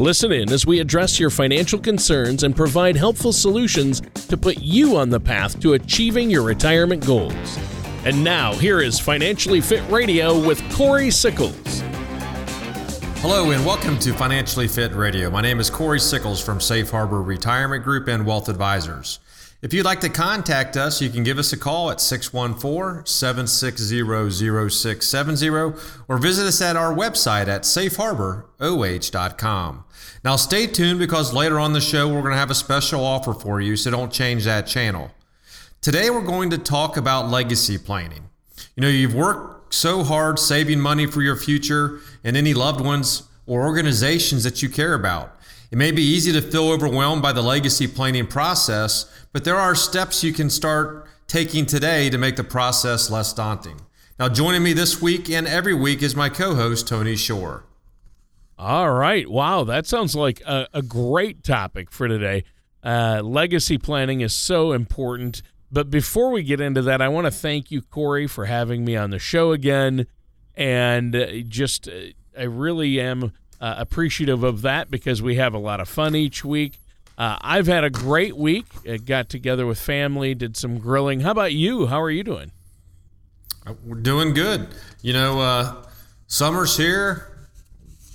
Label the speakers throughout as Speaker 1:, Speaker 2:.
Speaker 1: Listen in as we address your financial concerns and provide helpful solutions to put you on the path to achieving your retirement goals. And now, here is Financially Fit Radio with Corey Sickles.
Speaker 2: Hello, and welcome to Financially Fit Radio. My name is Corey Sickles from Safe Harbor Retirement Group and Wealth Advisors. If you'd like to contact us, you can give us a call at 614 760 0670 or visit us at our website at safeharboroh.com. Now, stay tuned because later on the show, we're going to have a special offer for you, so don't change that channel. Today, we're going to talk about legacy planning. You know, you've worked so hard saving money for your future and any loved ones or organizations that you care about. It may be easy to feel overwhelmed by the legacy planning process, but there are steps you can start taking today to make the process less daunting. Now, joining me this week and every week is my co host, Tony Shore.
Speaker 1: All right. Wow. That sounds like a, a great topic for today. Uh, legacy planning is so important. But before we get into that, I want to thank you, Corey, for having me on the show again. And uh, just, uh, I really am uh, appreciative of that because we have a lot of fun each week. Uh, I've had a great week. I got together with family, did some grilling. How about you? How are you doing?
Speaker 2: Uh, we're doing good. You know, uh, summer's here.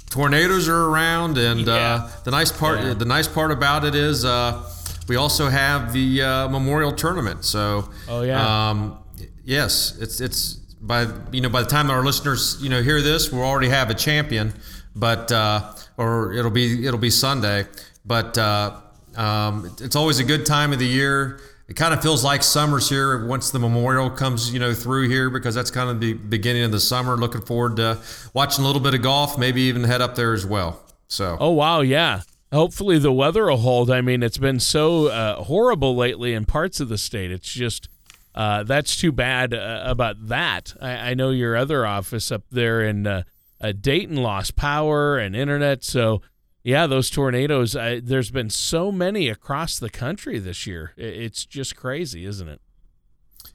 Speaker 2: Tornadoes are around, and uh, yeah. the nice part yeah. the nice part about it is uh, we also have the Memorial Tournament. So,
Speaker 1: oh yeah,
Speaker 2: um, yes, it's it's by you know by the time our listeners you know hear this, we'll already have a champion but uh, or it'll be it'll be Sunday. But uh, um, it's always a good time of the year. It kind of feels like summer's here once the memorial comes, you know, through here because that's kind of the beginning of the summer. Looking forward to watching a little bit of golf, maybe even head up there as well. So.
Speaker 1: Oh wow, yeah. Hopefully the weather will hold. I mean, it's been so uh, horrible lately in parts of the state. It's just uh, that's too bad uh, about that. I, I, know your other office up there in uh, Dayton lost power and internet. So, yeah, those tornadoes, I, there's been so many across the country this year. It's just crazy, isn't it?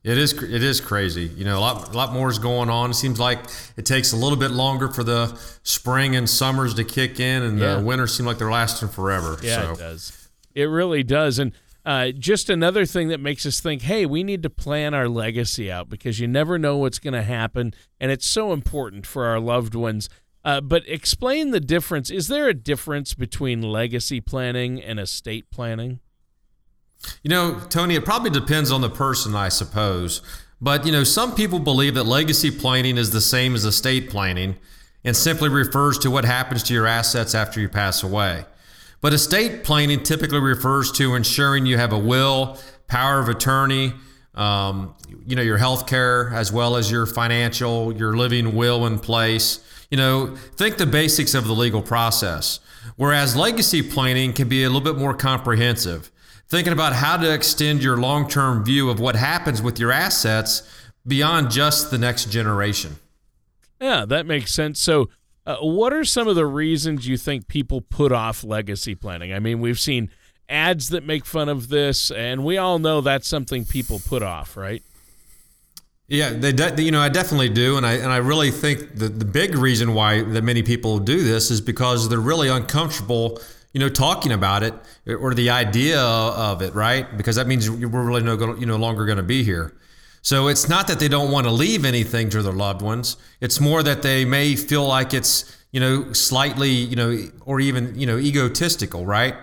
Speaker 2: It is. It is crazy. You know, a lot, a lot more is going on. It seems like it takes a little bit longer for the spring and summers to kick in, and yeah. the winters seem like they're lasting forever.
Speaker 1: Yeah,
Speaker 2: so.
Speaker 1: it does. It really does. And uh, just another thing that makes us think, hey, we need to plan our legacy out because you never know what's going to happen, and it's so important for our loved ones. Uh, but explain the difference. Is there a difference between legacy planning and estate planning?
Speaker 2: You know, Tony, it probably depends on the person, I suppose. But, you know, some people believe that legacy planning is the same as estate planning and simply refers to what happens to your assets after you pass away. But estate planning typically refers to ensuring you have a will, power of attorney, um, you know, your health care, as well as your financial, your living will in place. You know, think the basics of the legal process. Whereas legacy planning can be a little bit more comprehensive, thinking about how to extend your long term view of what happens with your assets beyond just the next generation.
Speaker 1: Yeah, that makes sense. So, uh, what are some of the reasons you think people put off legacy planning? I mean, we've seen ads that make fun of this, and we all know that's something people put off, right?
Speaker 2: Yeah, they de- you know I definitely do, and I and I really think the the big reason why that many people do this is because they're really uncomfortable, you know, talking about it or the idea of it, right? Because that means we're really no you no longer going to be here. So it's not that they don't want to leave anything to their loved ones. It's more that they may feel like it's, you know, slightly, you know, or even, you know, egotistical, right?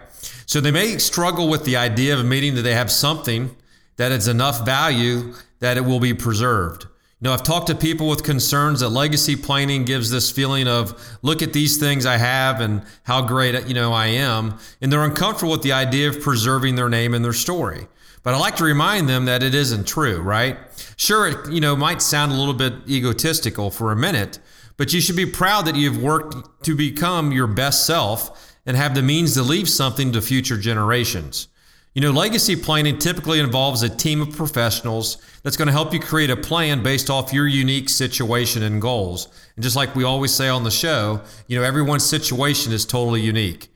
Speaker 2: So they may struggle with the idea of admitting that they have something that is enough value that it will be preserved. You know, I've talked to people with concerns that legacy planning gives this feeling of, look at these things I have and how great, you know, I am. And they're uncomfortable with the idea of preserving their name and their story. But I like to remind them that it isn't true, right? Sure, it you know might sound a little bit egotistical for a minute, but you should be proud that you've worked to become your best self and have the means to leave something to future generations. You know, legacy planning typically involves a team of professionals that's going to help you create a plan based off your unique situation and goals. And just like we always say on the show, you know, everyone's situation is totally unique.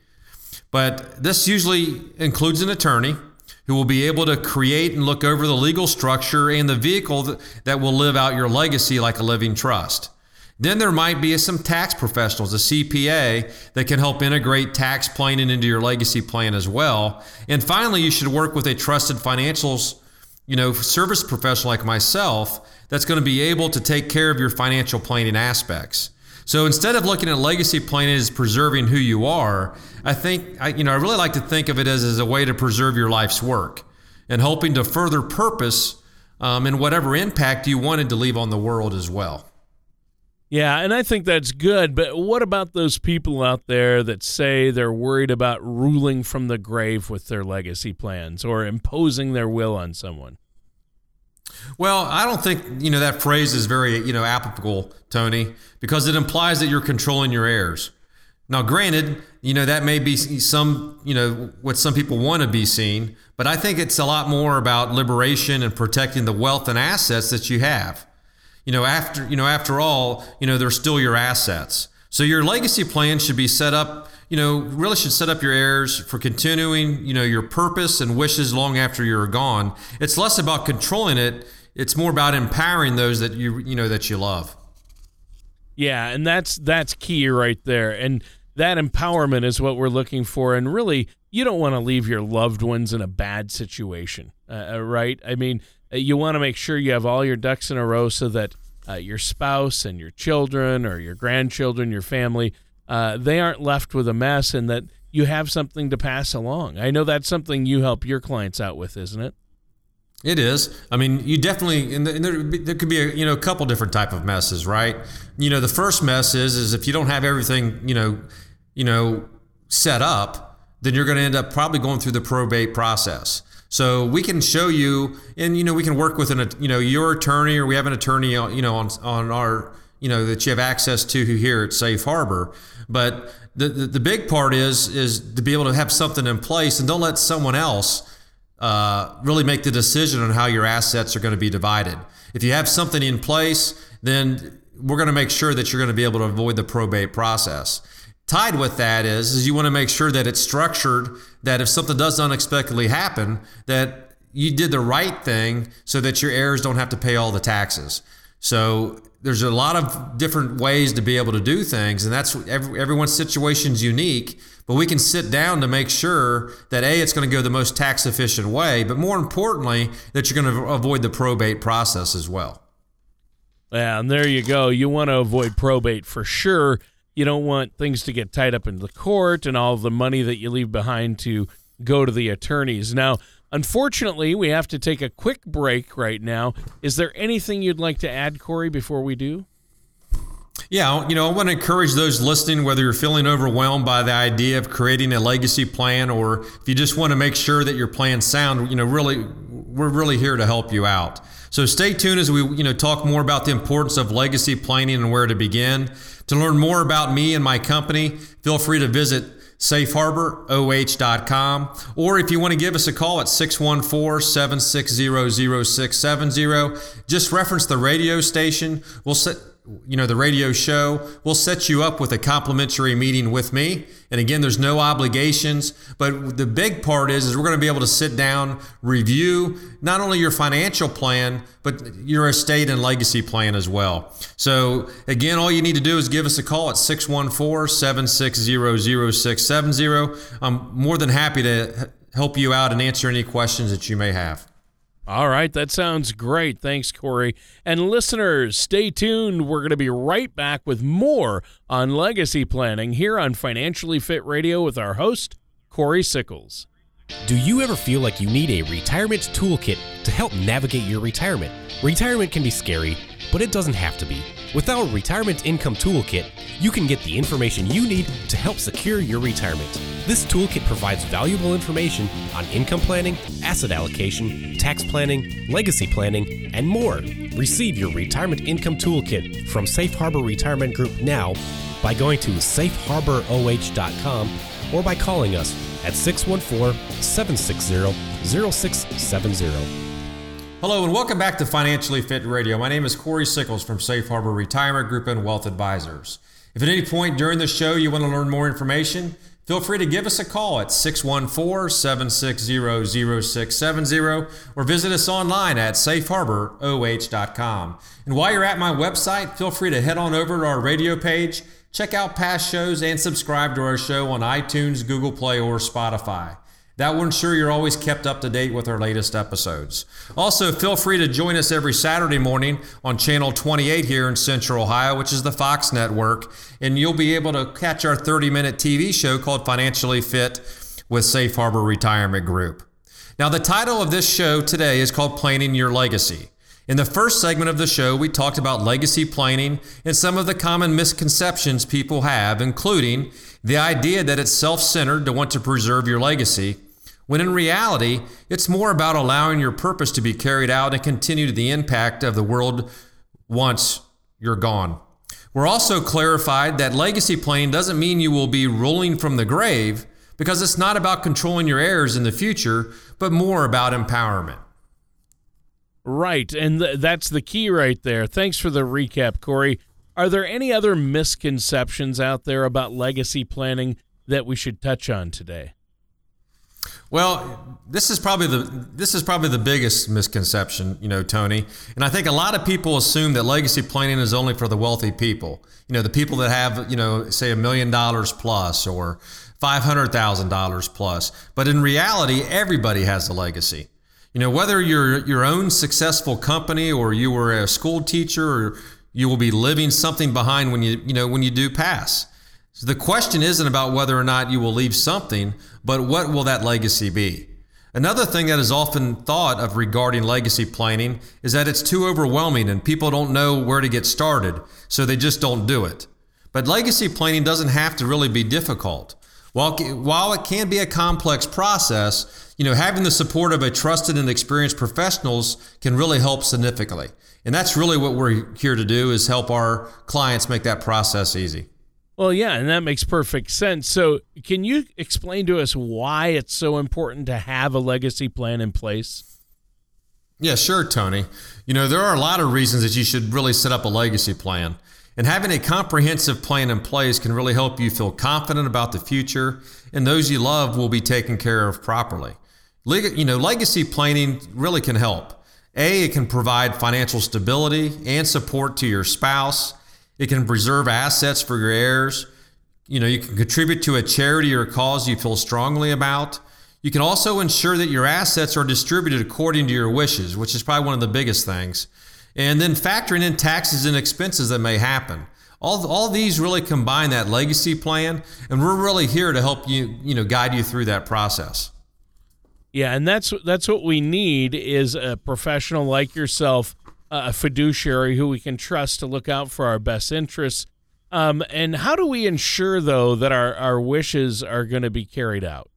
Speaker 2: But this usually includes an attorney who will be able to create and look over the legal structure and the vehicle that, will live out your legacy like a living trust. Then there might be some tax professionals, a CPA, that can help integrate tax planning into your legacy plan as well. And finally, you should work with a trusted financials, you know, service professional like myself that's going to be able to take care of your financial planning aspects. So instead of looking at legacy planning as preserving who you are, I think I, you know I really like to think of it as, as a way to preserve your life's work and hoping to further purpose um, and whatever impact you wanted to leave on the world as well.
Speaker 1: Yeah, and I think that's good. But what about those people out there that say they're worried about ruling from the grave with their legacy plans or imposing their will on someone?
Speaker 2: Well, I don't think you know that phrase is very you know applicable, Tony, because it implies that you're controlling your heirs. Now, granted, you know that may be some you know what some people want to be seen, but I think it's a lot more about liberation and protecting the wealth and assets that you have you know after you know after all you know they're still your assets so your legacy plan should be set up you know really should set up your heirs for continuing you know your purpose and wishes long after you're gone. It's less about controlling it it's more about empowering those that you you know that you love.
Speaker 1: Yeah and that's that's key right there. And that empowerment is what we're looking for. And really you don't want to leave your loved ones in a bad situation uh, uh right? I mean uh, you want to make sure you have all your ducks in a row so that uh, your spouse and your children or your grandchildren, your family, uh, they aren't left with a mess and that you have something to pass along. I know that's something you help your clients out with, isn't it?
Speaker 2: It is. I mean, you definitely, and there, there could be a you know a couple different type of messes, right? You know, the first mess is is if you don't have everything you know, you know, set up, then you're going to end up probably going through the probate process. So we can show you, and you know, we can work with an, you know, your attorney, or we have an attorney, you know, on on our, you know, that you have access to here at Safe Harbor. But the, the, the big part is is to be able to have something in place, and don't let someone else uh, really make the decision on how your assets are going to be divided. If you have something in place, then we're going to make sure that you're going to be able to avoid the probate process. Tied with that is, is you want to make sure that it's structured that if something does unexpectedly happen, that you did the right thing so that your heirs don't have to pay all the taxes. So there's a lot of different ways to be able to do things, and that's every, everyone's situation is unique. But we can sit down to make sure that a it's going to go the most tax efficient way, but more importantly, that you're going to avoid the probate process as well.
Speaker 1: Yeah, and there you go. You want to avoid probate for sure you don't want things to get tied up in the court and all the money that you leave behind to go to the attorneys. Now, unfortunately, we have to take a quick break right now. Is there anything you'd like to add, Corey, before we do?
Speaker 2: Yeah, you know, I want to encourage those listening, whether you're feeling overwhelmed by the idea of creating a legacy plan or if you just want to make sure that your plan's sound, you know, really, we're really here to help you out. So stay tuned as we, you know, talk more about the importance of legacy planning and where to begin. To learn more about me and my company, feel free to visit safeharboroh.com or if you want to give us a call at 614-760-0670 just reference the radio station. We'll set you know the radio show we'll set you up with a complimentary meeting with me. And again there's no obligations. But the big part is is we're going to be able to sit down review not only your financial plan but your estate and legacy plan as well. So again all you need to do is give us a call at 614-760-0670 i'm more than happy to help you out and answer any questions that you may have
Speaker 1: all right, that sounds great. Thanks, Corey. And listeners, stay tuned. We're going to be right back with more on legacy planning here on Financially Fit Radio with our host, Corey Sickles.
Speaker 3: Do you ever feel like you need a retirement toolkit to help navigate your retirement? Retirement can be scary, but it doesn't have to be. With our Retirement Income Toolkit, you can get the information you need to help secure your retirement. This toolkit provides valuable information on income planning, asset allocation, tax planning, legacy planning, and more. Receive your Retirement Income Toolkit from Safe Harbor Retirement Group now by going to safeharboroh.com or by calling us at 614 760 0670.
Speaker 2: Hello and welcome back to Financially Fit Radio. My name is Corey Sickles from Safe Harbor Retirement Group and Wealth Advisors. If at any point during the show you want to learn more information, feel free to give us a call at 614 760 0670 or visit us online at safeharboroh.com. And while you're at my website, feel free to head on over to our radio page, check out past shows, and subscribe to our show on iTunes, Google Play, or Spotify. That will ensure you're always kept up to date with our latest episodes. Also, feel free to join us every Saturday morning on Channel 28 here in Central Ohio, which is the Fox Network, and you'll be able to catch our 30 minute TV show called Financially Fit with Safe Harbor Retirement Group. Now, the title of this show today is called Planning Your Legacy. In the first segment of the show, we talked about legacy planning and some of the common misconceptions people have, including the idea that it's self centered to want to preserve your legacy when in reality, it's more about allowing your purpose to be carried out and continue to the impact of the world once you're gone. We're also clarified that legacy planning doesn't mean you will be ruling from the grave because it's not about controlling your heirs in the future, but more about empowerment.
Speaker 1: Right. And th- that's the key right there. Thanks for the recap, Corey. Are there any other misconceptions out there about legacy planning that we should touch on today?
Speaker 2: Well, this is probably the this is probably the biggest misconception, you know, Tony. And I think a lot of people assume that legacy planning is only for the wealthy people. You know, the people that have, you know, say a million dollars plus or five hundred thousand dollars plus. But in reality, everybody has a legacy. You know, whether you're your own successful company or you were a school teacher or you will be leaving something behind when you you know when you do pass. So the question isn't about whether or not you will leave something, but what will that legacy be? Another thing that is often thought of regarding legacy planning is that it's too overwhelming and people don't know where to get started, so they just don't do it. But legacy planning doesn't have to really be difficult. While, while it can be a complex process, you know, having the support of a trusted and experienced professionals can really help significantly. And that's really what we're here to do is help our clients make that process easy.
Speaker 1: Well, yeah, and that makes perfect sense. So, can you explain to us why it's so important to have a legacy plan in place?
Speaker 2: Yeah, sure, Tony. You know, there are a lot of reasons that you should really set up a legacy plan. And having a comprehensive plan in place can really help you feel confident about the future, and those you love will be taken care of properly. Leg- you know, legacy planning really can help. A, it can provide financial stability and support to your spouse. It can preserve assets for your heirs. You know, you can contribute to a charity or a cause you feel strongly about. You can also ensure that your assets are distributed according to your wishes, which is probably one of the biggest things. And then factoring in taxes and expenses that may happen. All, all these really combine that legacy plan, and we're really here to help you, you know, guide you through that process.
Speaker 1: Yeah, and that's that's what we need is a professional like yourself a fiduciary who we can trust to look out for our best interests. Um, and how do we ensure, though, that our, our wishes are going to be carried out?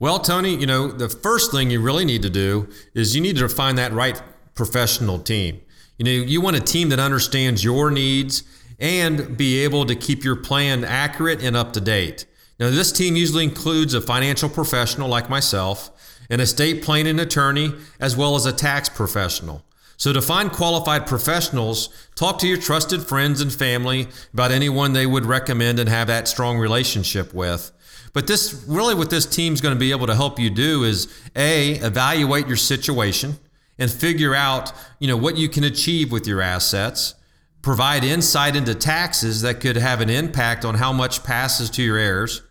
Speaker 2: Well, Tony, you know, the first thing you really need to do is you need to find that right professional team. You know, you want a team that understands your needs and be able to keep your plan accurate and up to date. Now, this team usually includes a financial professional like myself, an estate planning attorney, as well as a tax professional. So, to find qualified professionals, talk to your trusted friends and family about anyone they would recommend and have that strong relationship with. But this really, what this team's going to be able to help you do is A, evaluate your situation and figure out, you know, what you can achieve with your assets, provide insight into taxes that could have an impact on how much passes to your heirs,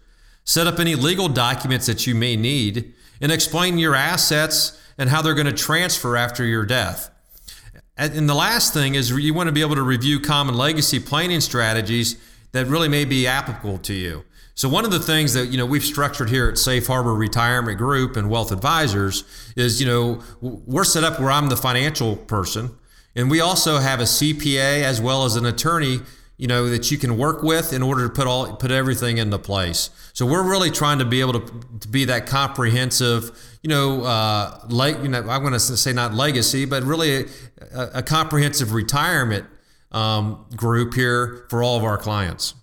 Speaker 2: set up any legal documents that you may need, and explain your assets and how they're going to transfer after your death. And the last thing is you want to be able to review common legacy planning strategies that really may be applicable to you. So one of the things that you know we've structured here at Safe Harbor Retirement Group and Wealth Advisors is you know we're set up where I'm the financial person and we also have a CPA as well as an attorney you know that you can work with in order to put all put everything into place. So we're really trying to be able to, to be that comprehensive, you know, uh, like you know, I'm going to say not legacy, but really a, a comprehensive retirement um, group here for all of our clients.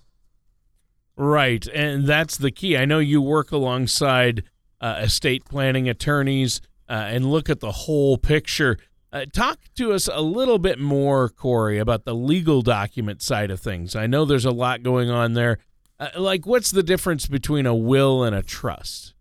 Speaker 1: Right, and that's the key. I know you work alongside uh, estate planning attorneys uh, and look at the whole picture. Uh, talk to us a little bit more, Corey, about the legal document side of things. I know there's a lot going on there. Uh, like, what's the difference between a will and a trust?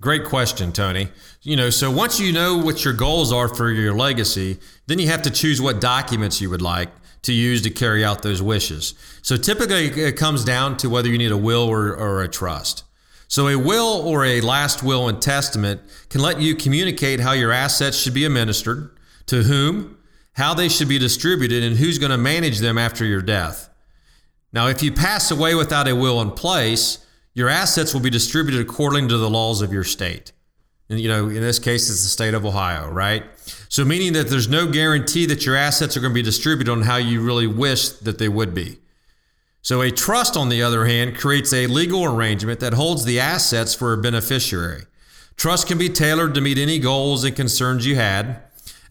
Speaker 2: Great question, Tony. You know, so once you know what your goals are for your legacy, then you have to choose what documents you would like to use to carry out those wishes. So typically it comes down to whether you need a will or, or a trust. So a will or a last will and testament can let you communicate how your assets should be administered, to whom, how they should be distributed, and who's going to manage them after your death. Now, if you pass away without a will in place, your assets will be distributed according to the laws of your state. And, you know, in this case, it's the state of Ohio, right? So, meaning that there's no guarantee that your assets are going to be distributed on how you really wish that they would be. So, a trust, on the other hand, creates a legal arrangement that holds the assets for a beneficiary. Trust can be tailored to meet any goals and concerns you had.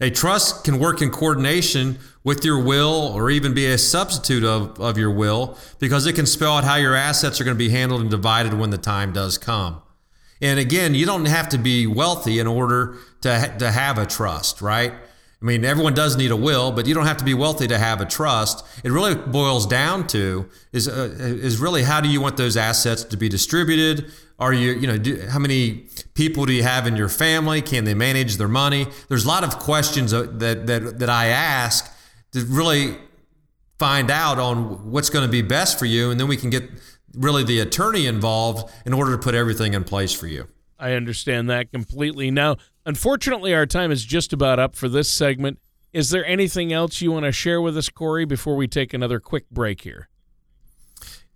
Speaker 2: A trust can work in coordination with your will or even be a substitute of, of your will because it can spell out how your assets are going to be handled and divided when the time does come. And again, you don't have to be wealthy in order to, to have a trust, right? I mean, everyone does need a will, but you don't have to be wealthy to have a trust. It really boils down to is uh, is really how do you want those assets to be distributed? Are you, you know, do, how many people do you have in your family? Can they manage their money? There's a lot of questions that that that I ask to really find out on what's going to be best for you, and then we can get really the attorney involved in order to put everything in place for you.
Speaker 1: I understand that completely. Now, unfortunately, our time is just about up for this segment. Is there anything else you want to share with us, Corey, before we take another quick break here?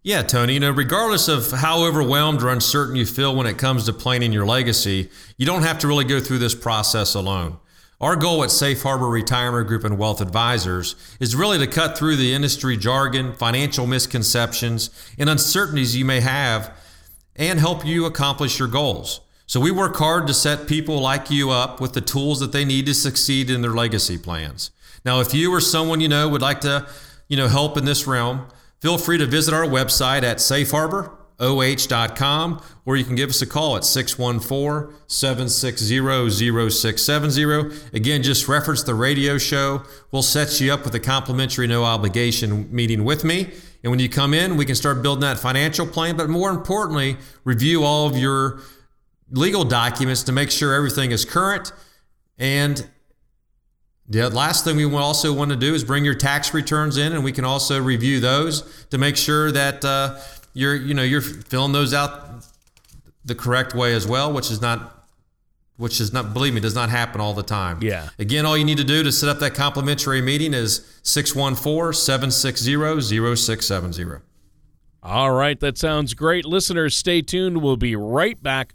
Speaker 2: Yeah, Tony, you know, regardless of how overwhelmed or uncertain you feel when it comes to planning your legacy, you don't have to really go through this process alone. Our goal at Safe Harbor Retirement Group and Wealth Advisors is really to cut through the industry jargon, financial misconceptions, and uncertainties you may have and help you accomplish your goals. So we work hard to set people like you up with the tools that they need to succeed in their legacy plans. Now, if you or someone you know would like to, you know, help in this realm, feel free to visit our website at Safe Harbor oh.com, or you can give us a call at 614 760 0670. Again, just reference the radio show. We'll set you up with a complimentary, no obligation meeting with me. And when you come in, we can start building that financial plan, but more importantly, review all of your legal documents to make sure everything is current. And the last thing we also want to do is bring your tax returns in, and we can also review those to make sure that. Uh, you're you know you're filling those out the correct way as well, which is not which is not believe me does not happen all the time.
Speaker 1: Yeah.
Speaker 2: Again, all you need to do to set up that complimentary meeting is 614-760-0670.
Speaker 1: All right, that sounds great. Listeners, stay tuned. We'll be right back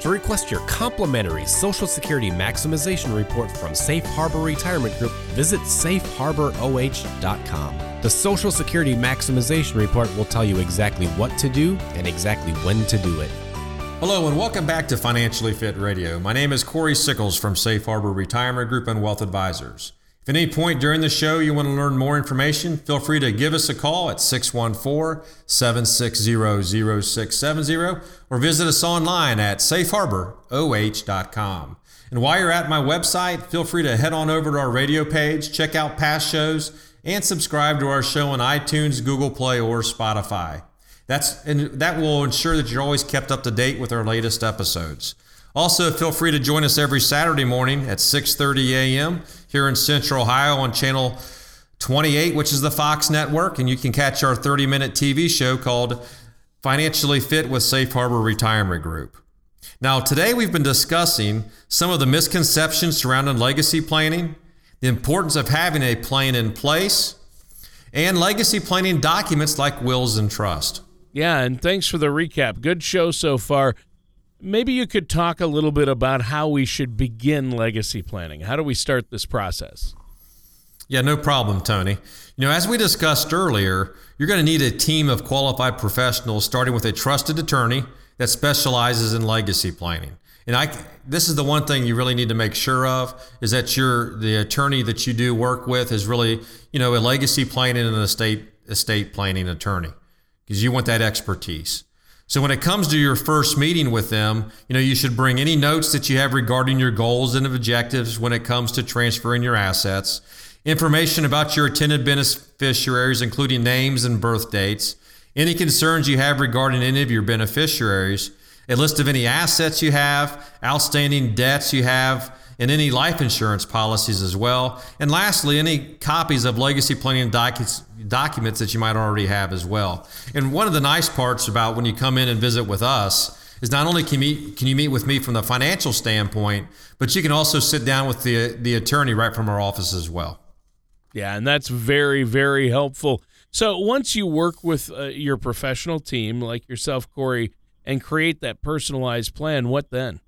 Speaker 3: To request your complimentary Social Security Maximization Report from Safe Harbor Retirement Group, visit safeharboroh.com. The Social Security Maximization Report will tell you exactly what to do and exactly when to do it.
Speaker 2: Hello and welcome back to Financially Fit Radio. My name is Corey Sickles from Safe Harbor Retirement Group and Wealth Advisors. If at any point during the show you want to learn more information, feel free to give us a call at 614 760 0670 or visit us online at safeharboroh.com. And while you're at my website, feel free to head on over to our radio page, check out past shows, and subscribe to our show on iTunes, Google Play, or Spotify. That's and that will ensure that you're always kept up to date with our latest episodes. Also, feel free to join us every Saturday morning at 6:30 a.m. here in Central Ohio on channel 28, which is the Fox network, and you can catch our 30-minute TV show called Financially Fit with Safe Harbor Retirement Group. Now, today we've been discussing some of the misconceptions surrounding legacy planning, the importance of having a plan in place, and legacy planning documents like wills and trust.
Speaker 1: Yeah, and thanks for the recap. Good show so far. Maybe you could talk a little bit about how we should begin legacy planning. How do we start this process?
Speaker 2: Yeah, no problem, Tony. You know, as we discussed earlier, you're going to need a team of qualified professionals, starting with a trusted attorney that specializes in legacy planning. And I, this is the one thing you really need to make sure of is that your the attorney that you do work with is really, you know, a legacy planning and an estate estate planning attorney, because you want that expertise. So when it comes to your first meeting with them, you know, you should bring any notes that you have regarding your goals and objectives when it comes to transferring your assets. Information about your intended beneficiaries, including names and birth dates, any concerns you have regarding any of your beneficiaries, a list of any assets you have, outstanding debts you have, and any life insurance policies as well. And lastly, any copies of legacy planning docu- documents that you might already have as well. And one of the nice parts about when you come in and visit with us is not only can, meet, can you meet with me from the financial standpoint, but you can also sit down with the, the attorney right from our office as well.
Speaker 1: Yeah, and that's very, very helpful. So once you work with uh, your professional team like yourself, Corey, and create that personalized plan, what then?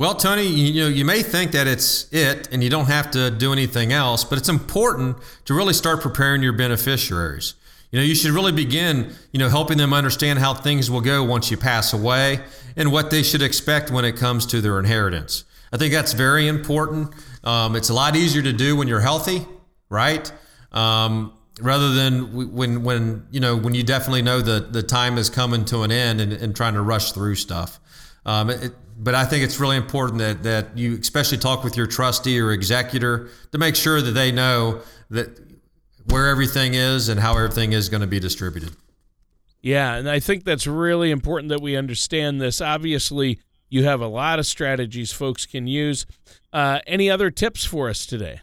Speaker 2: Well, Tony, you know, you may think that it's it and you don't have to do anything else, but it's important to really start preparing your beneficiaries. You know, you should really begin, you know, helping them understand how things will go once you pass away and what they should expect when it comes to their inheritance. I think that's very important. Um, it's a lot easier to do when you're healthy, right? Um, rather than when when you know when you definitely know that the time is coming to an end and, and trying to rush through stuff. Um, it, but I think it's really important that that you especially talk with your trustee or executor to make sure that they know that where everything is and how everything is going to be distributed.
Speaker 1: Yeah, and I think that's really important that we understand this. Obviously, you have a lot of strategies folks can use. Uh, any other tips for us today?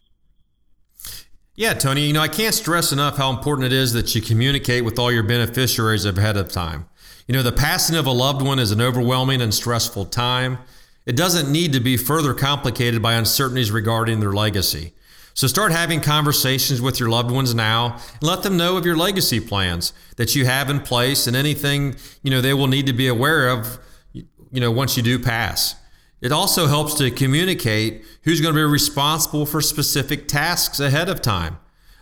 Speaker 2: Yeah, Tony, you know, I can't stress enough how important it is that you communicate with all your beneficiaries ahead of time. You know, the passing of a loved one is an overwhelming and stressful time. It doesn't need to be further complicated by uncertainties regarding their legacy. So start having conversations with your loved ones now and let them know of your legacy plans that you have in place and anything, you know, they will need to be aware of, you know, once you do pass. It also helps to communicate who's going to be responsible for specific tasks ahead of time.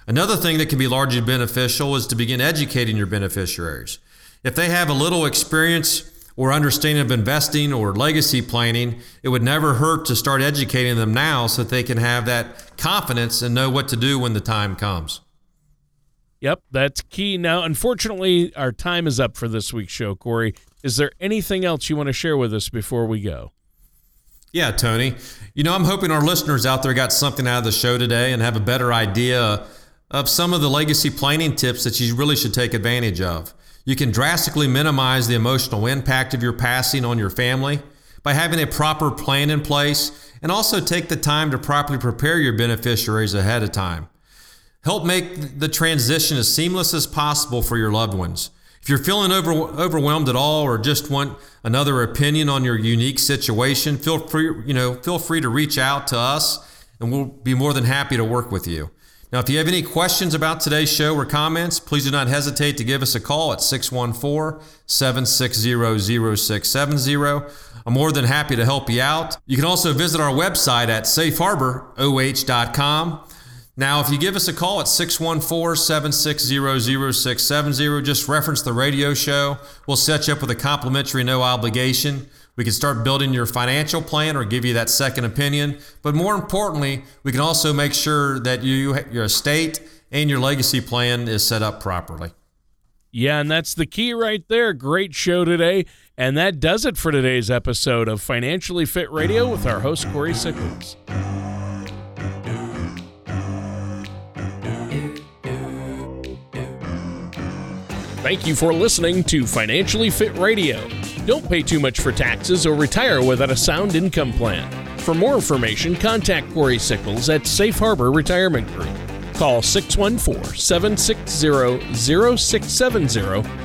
Speaker 2: Another thing that can be largely beneficial is to begin educating your beneficiaries. If they have a little experience or understanding of investing or legacy planning, it would never hurt to start educating them now so that they can have that confidence and know what to do when the time comes.
Speaker 1: Yep, that's key. Now, unfortunately, our time is up for this week's show, Corey. Is there anything else you want to share with us before we go?
Speaker 2: Yeah, Tony. You know, I'm hoping our listeners out there got something out of the show today and have a better idea of some of the legacy planning tips that you really should take advantage of. You can drastically minimize the emotional impact of your passing on your family by having a proper plan in place and also take the time to properly prepare your beneficiaries ahead of time. Help make the transition as seamless as possible for your loved ones. If you're feeling over, overwhelmed at all or just want another opinion on your unique situation, feel free, you know, feel free to reach out to us and we'll be more than happy to work with you. Now, if you have any questions about today's show or comments, please do not hesitate to give us a call at 614 760 0670. I'm more than happy to help you out. You can also visit our website at safeharboroh.com. Now, if you give us a call at 614 760 0670, just reference the radio show. We'll set you up with a complimentary no obligation. We can start building your financial plan or give you that second opinion. But more importantly, we can also make sure that you, your estate and your legacy plan is set up properly.
Speaker 1: Yeah, and that's the key right there. Great show today. And that does it for today's episode of Financially Fit Radio with our host, Corey Sickles. Thank you for listening to Financially Fit Radio. Don't pay too much for taxes or retire without a sound income plan. For more information, contact Corey Sickles at Safe Harbor Retirement Group. Call 614 760 0670